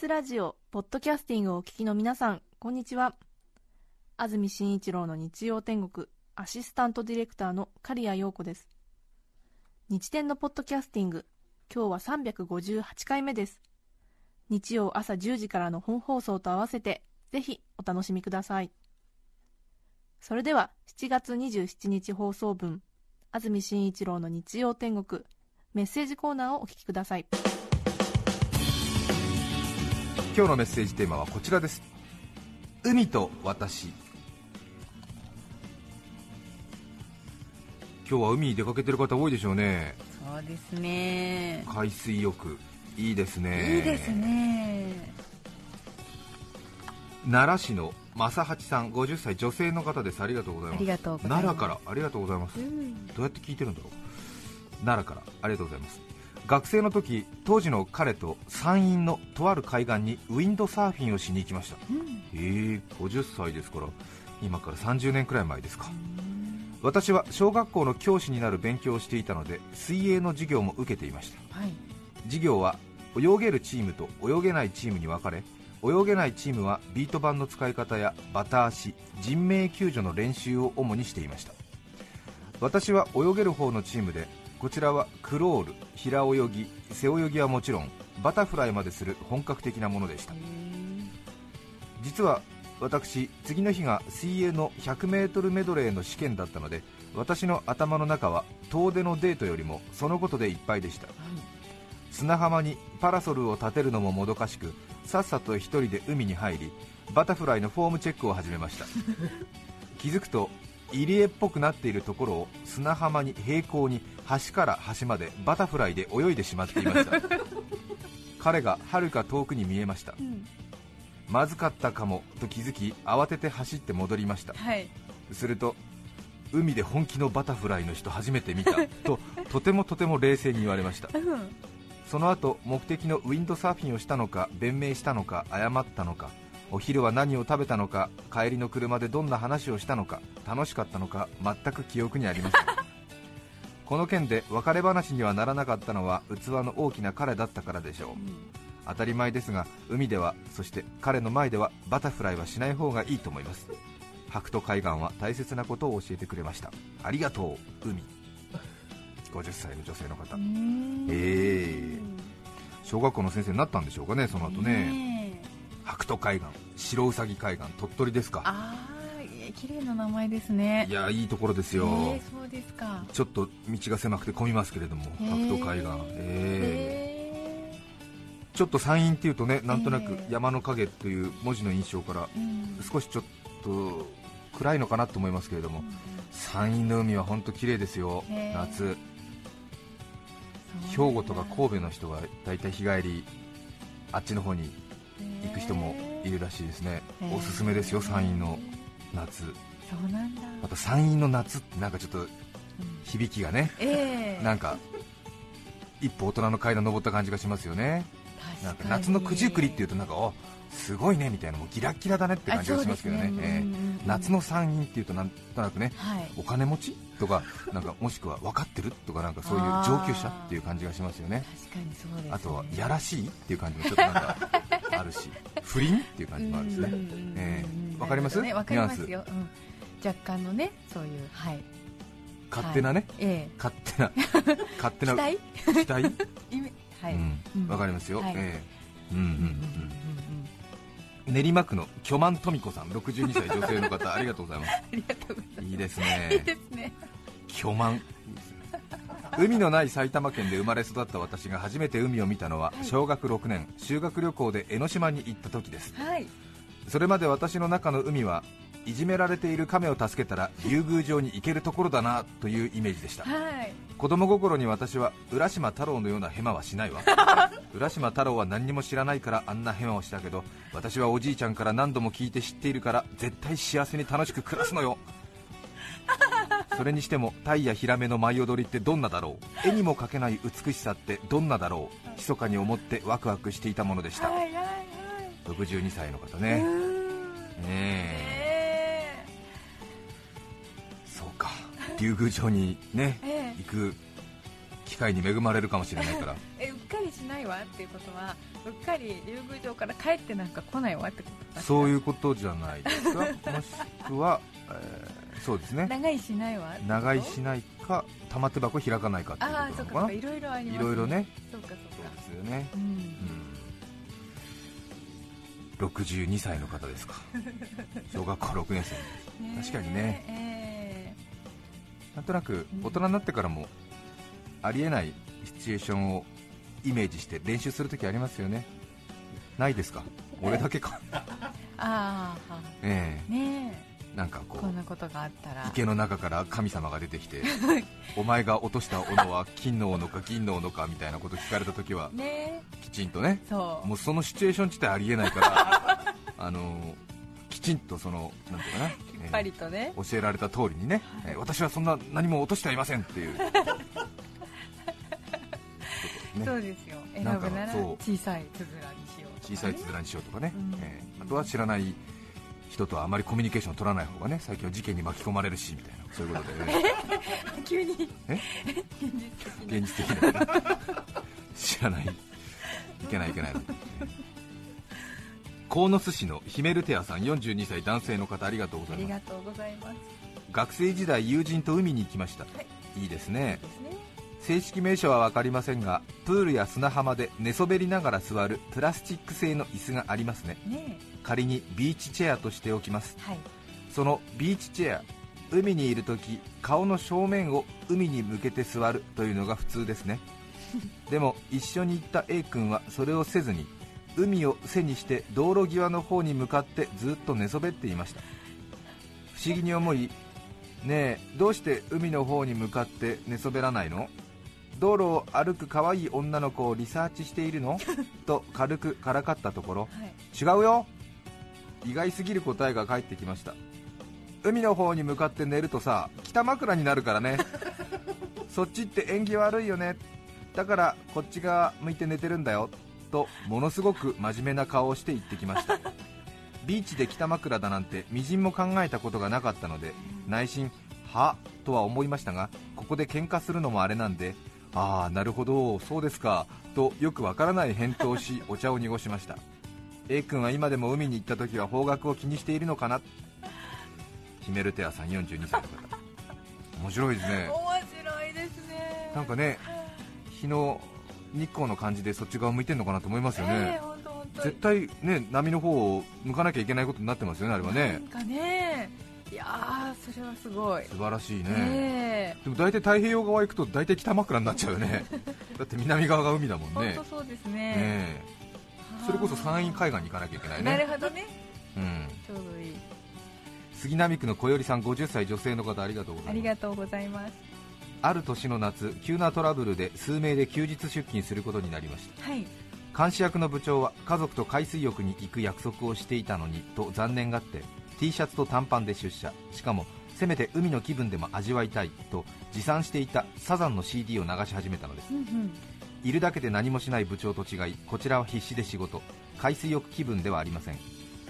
スラジオポッドキャスティングをお聞きの皆さんこんにちは。安住紳一郎の日曜天国アシスタントディレクターの刈谷陽子です。日天のポッドキャスティング今日は358回目です。日曜朝10時からの本放送と合わせてぜひお楽しみください。それでは7月27日放送分安住紳一郎の日曜天国メッセージコーナーをお聞きください。今日のメッセージテーマはこちらです。海と私。今日は海に出かけてる方多いでしょうね。そうですね。海水浴。いいですね。いいですね。奈良市の正八さん50歳女性の方です。ありがとうございます。奈良から。ありがとうございます、うん。どうやって聞いてるんだろう。奈良から。ありがとうございます学生の時当時の彼と山陰のとある海岸にウィンドサーフィンをしに行きました。うん。へえ50歳ですから今から30年くらい前ですか。私は小学校の教師になる勉強をしていたので水泳の授業も受けていました。はい。授業は泳げるチームと泳げないチームに分かれ泳げないチームはビート板の使い方やバタ足人命救助の練習を主にしていました。私は泳げる方のチームでこちらはクロール平泳ぎ背泳ぎはもちろんバタフライまでする本格的なものでした。実は私次の日が水泳の 100m メドレーの試験だったので私の頭の中は遠出のデートよりもそのことでいっぱいでした。砂浜にパラソルを立てるのももどかしくさっさと一人で海に入りバタフライのフォームチェックを始めました。気づくと入り江っぽくなっているところを砂浜に平行に端から端までバタフライで泳いでしまっていました。彼がはるか遠くに見えました。うん。まずかったかもと気づき慌てて走って戻りました。はい。すると海で本気のバタフライの人初めて見た。ととてもとても冷静に言われました。うん。その後目的のウィンドサーフィンをしたのか弁明したのか謝ったのかお昼は何を食べたのか帰りの車でどんな話をしたのか楽しかったのか全く記憶にありません。この件で別れ話にはならなかったのは器の大きな彼だったからでしょう。当たり前ですが海ではそして彼の前ではバタフライはしない方がいいと思います。白土海岸は大切なことを教えてくれました。ありがとう海。50歳の女性の方うんええ小学校の先生になったんでしょうかねその後ねねえ白土海岸白うさぎ海岸鳥取ですか。ああ綺麗な名前ですね。いやいいところですよ、えーそうですか。ちょっと道が狭くて混みますけれどもへ白ー土海岸。ええへちょっと山陰っていうとねなんとなくえー。山の影という文字の印象から少しちょっと暗いのかなと思いますけれども山陰の海は本当綺麗ですよ。夏。兵庫とか神戸の人は大体日帰りあっちの方に行く人もいるらしいですね。おすすめですよ山陰の夏。そうなんだ。また山陰の夏ってなんかちょっとうん。響きがねええ。なんか一歩大人の階段登った感じがしますよね。なんか夏の九十九里っていうとなんかおすごいねみたいなもうギラッギラだねって感じがしますけどね。ねええうんうんうん。夏の山陰っていうとなんとなくねはい。お金持ちとか なんかもしくは分かってるとかなんかそういう上級者っていう感じがしますよね。ね。あとはやらしいっていう感じもちょっとなんかあるし 不倫っていう感じもあるしね。うんうんうんうんええ。わかります？ねわかりますニよ、うん、若干のねそういうはい。勝手なね、え勝手な 勝手なえ期待？期はい、うん。うん。わかりますよ、はい。ええ。うんうんうんうんうん練馬区の巨万富子さん62歳女性の方 ありがとうございます。ありがとうございます。いいですいいねですね。巨万。海のない埼玉県で生まれ育った私が初めて海を見たのははい。小学6年修学旅行で江ノ島に行った時です。はい。それまで私の中の海はいじめられている亀を助けたら竜宮城に行けるところだなというイメージでした。はい。子供心に私は浦島太郎のようなヘマはしないわ。浦島太郎は何にも知らないからあんなヘマをしたけど私はおじいちゃんから何度も聞いて知っているから絶対幸せに楽しく暮らすのよ。それにしてもタイやヒラメの舞い踊りってどんなだろう？絵にも描けない美しさってどんなだろう？密かに思ってワクワクしていたものでした。はいはいはい。62歳の方うねねええ竜宮城にねええ。行く機会に恵まれるかもしれないから。えうっかりいしないわっていうことはうっかり竜宮城から帰ってなんか来ないわってことそういうことじゃないですか。もしくは、えーそうですね。長居しないわ長居しないか玉手箱開かないかっていうああことなのかな。いそうかそうか。ろいろありますいろいろね。そうかそうそうかですよね、うん。うん、62歳の方ですか。小学校6年生。ね確かにね。えなんとなく大人になってからもありえないシチュエーションをイメージして練習するときありますよね。ないですか？俺だけか。ーああはえ。ねえ。なんかえこうこんなことがあったら。池の中から神様が出てきて お前が落とした斧は金の斧か銀の斧かみたいなこと聞かれたときはねきちんとねそう。もうそのシチュエーション自体ありえないから あのきちんとそのなんていうかな、きっぱりとね、えー教えられた通りにね、えー私はそんな何も落としてはいませんっていう。ね。そうですよ。選なんかぶなら小さいつづらにしようね。小さいつづらにしようとかね、うん。えーあとは知らない人とはあまりコミュニケーションを取らない方がね最近は事件に巻き込まれるしみたいな。そういうことで。ね急に。え？現実的な。現実的な。知らない。いけないいけない鴻巣市のヒメルテアさん42歳男性の方ありがとうございます。学生時代友人と海に行きました、はい。いいですね。ですね。正式名称は分かりませんがプールや砂浜で寝そべりながら座るプラスチック製の椅子がありますね。ね仮にビーチチェアとしておきます。えはい。そのビーチチェア海にいるとき顔の正面を海に向けて座るというのが普通ですね。でも一緒に行った A 君はそれをせずに海を背にして道路際の方に向かってずっと寝そべっていました。不思議に思いねえどうして海の方に向かって寝そべらないの？道路を歩く可愛い女の子をリサーチしているの？と軽くからかったところ。はい。違うよ。意外すぎる答えが返ってきました。海の方に向かって寝るとさ北枕になるからね。そっちって縁起悪いよね。だからこっち側向いて寝てるんだよとものすごく真面目な顔をして言ってきました。ビーチで北枕だなんてみじんも考えたことがなかったので内心はとは思いましたがここで喧嘩するのもあれなんでああなるほどそうですかとよくわからない返答をし お茶を濁しました。A 君は今でも海に行った時は方角を気にしているのかな？ヒメルテアさん42歳の方。面白いですね。面白いですね。なんかね日の日光の感じでそっち側向いてるのかなと思いますよね、ええ本当本当。絶対ね波の方を向かなきゃいけないことになってますよねあれはなねんかね。いやーそれはすごい。素晴らしいね、えでも大体太平洋側行くと大体北枕になっちゃうよね。だって南側が海だもんね。そうですね。ねえ。それこそ山陰海岸に行かなきゃいけないなるねほどね。うん。ちょうどいい。杉並区の小よさん50歳女性の方ありがとうございます。ありがとうございますある年の夏急なトラブルで数名で休日出勤することになりました。はい。監視役の部長は家族と海水浴に行く約束をしていたのにと残念がって T シャツと短パンで出社。しかもせめて海の気分でも味わいたいと持参していたサザンの CD を流し始めたのです。うんうん。いるだけで何もしない部長と違いこちらは必死で仕事。海水浴気分ではありません。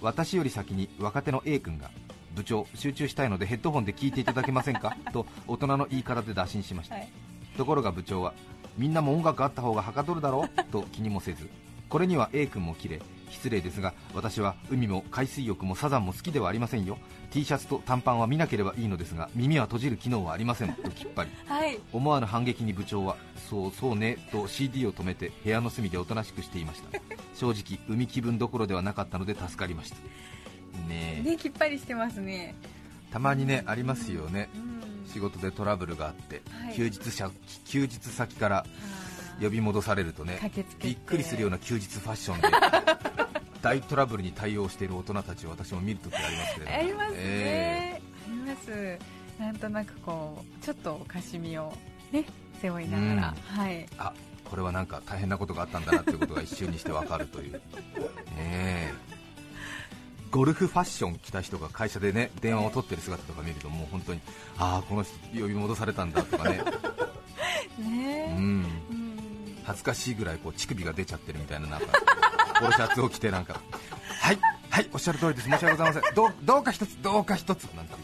私より先に若手の A 君が部長集中したいのでヘッドホンで聞いていただけませんか？と大人の言い方で打診しました。はい。ところが部長はみんなも音楽あった方がはかどるだろ？うと気にもせず。これには A 君もキレ失礼ですが私は海も海水浴もサザンも好きではありませんよ。T シャツと短パンは見なければいいのですが耳は閉じる機能はありません。ときっぱり。はい。思わぬ反撃に部長はそうそうねと CD を止めて部屋の隅でおとなしくしていました。正直海気分どころではなかったので助かりましたね。えねきっぱりしてますね。たまにねありますよね。うん。仕事でトラブルがあって、はい。休日者休日先から呼び戻されるとねびっくりするような休日ファッションで 大トラブルに対応している大人たちを私も見るときありますけれども。ありますね、えあります。なんとなくこうちょっとおかしみをね背負いながら、はい。ーあこれはなんか大変なことがあったんだなということが一瞬にしてわかるという、ねえゴルフファッション着た人が会社でね電話を取ってる姿とか見るともう本当にああこの人呼び戻されたんだとかね、ねうん、うん。恥ずかしいぐらいこう乳首が出ちゃってるみたいななんか ポロシャツを着てなんかはいはいおっしゃる通りです。申し訳ございません。どうどうか一つどうか一つなんて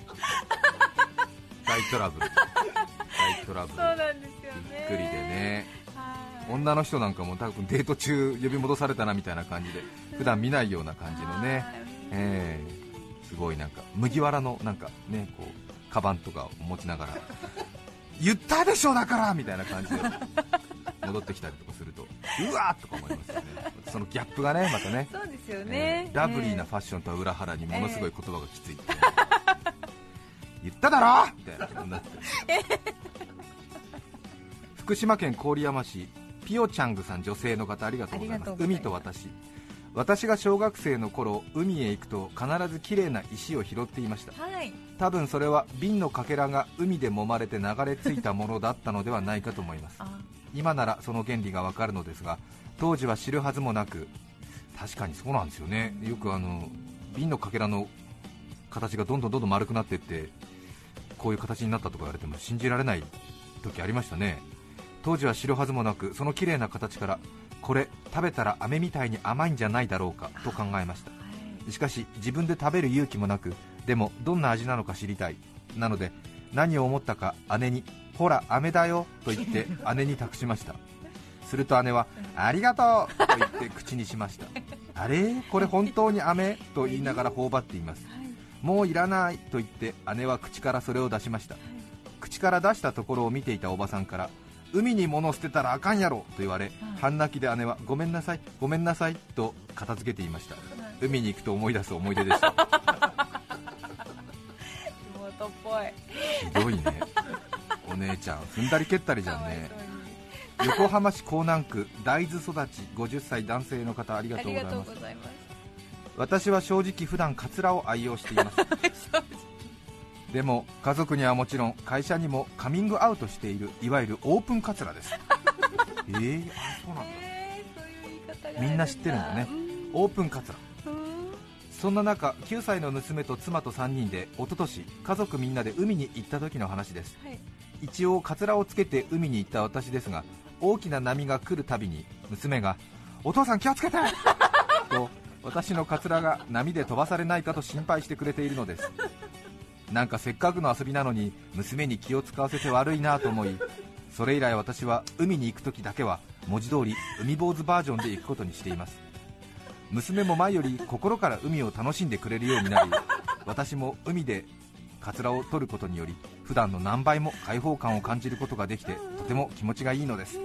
大トラブル。大トラブル。そうなんですよね。びっくりでね。はい。女の人なんかも多分デート中呼び戻されたなみたいな感じで普段見ないような感じのね、えー、すごいなんか麦わらのなんかねこうカバンとかを持ちながら 言ったでしょだからみたいな感じで戻ってきたりとかするとうわーとか思いますよね。そのギャップがねまたね。そうですよえねー、ラブリーなファッションとは裏腹にものすごい言葉がきつい、言っただろみたいなことになって福島県郡山市ピオチャングさん女性の方ありがとうございます。ありがとうございます。海と私私が小学生の頃海へ行くと必ず綺麗な石を拾っていました。はい。多分それは瓶のかけらが海で揉まれて流れ着いたものだったのではないかと思います。あ。今ならその原理がわかるのですが当時は知るはずもなく確かにそうなんですよね。よくあの瓶のかけらの形がどんどんどんどん丸くなっていってこういう形になったとか言われても信じられない時ありましたね。当時は知るはずもなくその綺麗な形からこれ食べたら飴みたいに甘いんじゃないだろうかと考えました。はい。しかし自分で食べる勇気もなくでもどんな味なのか知りたい。なので何を思ったか姉にほら飴だよと言って 姉に託しました。すると姉はありがとうと言って口にしました。あれ？これ本当に飴？と言いながら頬張っています。もういらないと言って姉は口からそれを出しました。口から出したところを見ていたおばさんから海に物捨てたらあかんやろと言われ半泣きで姉はごめんなさいごめんなさいと片付けていました。海に行くと思い出す思い出でした。妹っぽい。ひどいね。お姉ちゃん踏んだり蹴ったりじゃんね。横浜市港南区大豆育ち50歳男性の方ありがありがとうございますとうございます。私は正直普段カツラを愛用しています でも家族にはもちろん会社にもカミングアウトしているいわゆるオープンカツラです。えー、あそうなんだ。えーそうみんな知ってるんだねオープンカツラ。うん。そんな中9歳の娘と妻と3人で一昨年家族みんなで海に行った時の話です。はい。一応カツラをつけて海に行った私ですが大きな波が来るたびに娘が「お父さん気をつけて!」と私のカツラが波で飛ばされないかと心配してくれているのですなんかせっかくの遊びなのに娘に気を使わせて悪いなと思いそれ以来私は海に行く時だけは文字通り海坊主バージョンで行くことにしています。娘も前より心から海を楽しんでくれるようになり私も海でカツラを取ることにより普段の何倍も開放感を感じることができてとても気持ちがいいのです。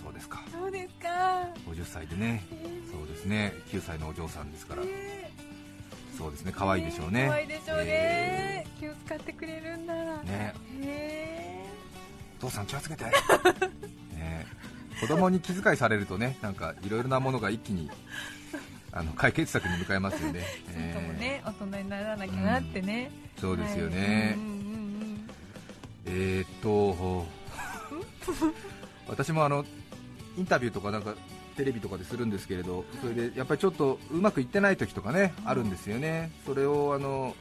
そうですか。そうですか。50歳でね。そうですね。9歳のお嬢さんですからそうですね。可愛いでしょうね。可愛いでしょうね。え気を使ってくれるんだーね。へお父さん気をつけて。ね。子供に気遣いされるとねなんかいろいろなものが一気にあの解決策に向かいますよね。え そうかもえね大人にならなきゃなってね。ーそうですよはい。ね、うんうんうん。えーっと 私もあのインタビューとかなんかテレビとかでするんですけれど、それでやっぱりちょっとうまくいってない時とかね、あるんですよね、それをあの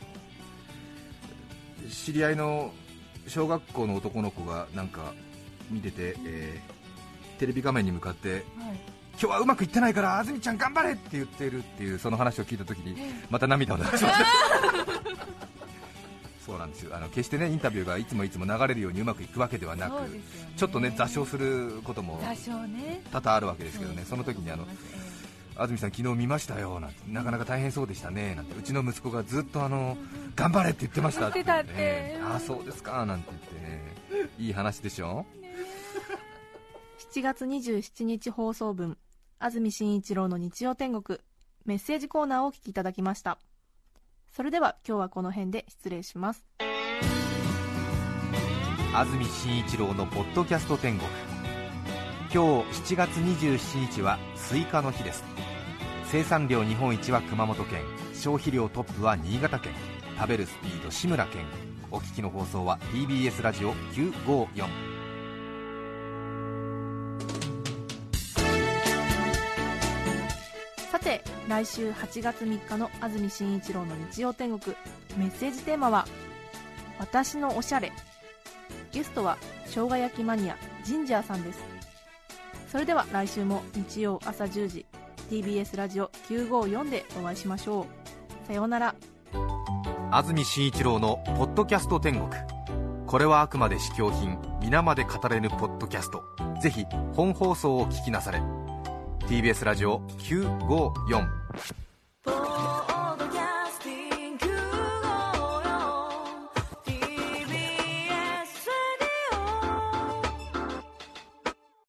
知り合いの小学校の男の子がなんか見てて、えーテレビ画面に向かって、はい。今日はうまくいってないから、安住ちゃん頑張れって言ってるっていうその話を聞いた時に、また涙を流しました。そうなんですよ。あの決してねインタビューがいつもいつも流れるようにうまくいくわけではなく、ね。ちょっとね座礁することも多々あるわけですけどね、その時にあのえ安住さん、昨日見ましたよなんてなかなか大変そうでしたねなんてうちの息子がずっとあの頑張れって言ってましたって言ってたってねああそうですかなんて言ってね。いい話でしょ？7月27日放送分安住紳一郎の日曜天国メッセージコーナーをお聞きいただきましたそれでは今日はこの辺で失礼します。安住紳一郎のポッドキャスト天国。今日7月27日はスイカの日です。生産量日本一は熊本県消費量トップは新潟県。食べるスピード志村けんお聞きの放送は TBS ラジオ954来週8月3日の安住紳一郎の日曜天国。メッセージテーマは「私のおしゃれ」ゲストは生姜焼きマニアジンジャーさんです。それでは来週も日曜朝10時 TBS ラジオ954でお会いしましょう。さようなら。安住紳一郎の「ポッドキャスト天国」これはあくまで試供品皆まで語れぬポッドキャスト。ぜひ本放送を聞きなされ。TBS ラジオ954 Oh. oh.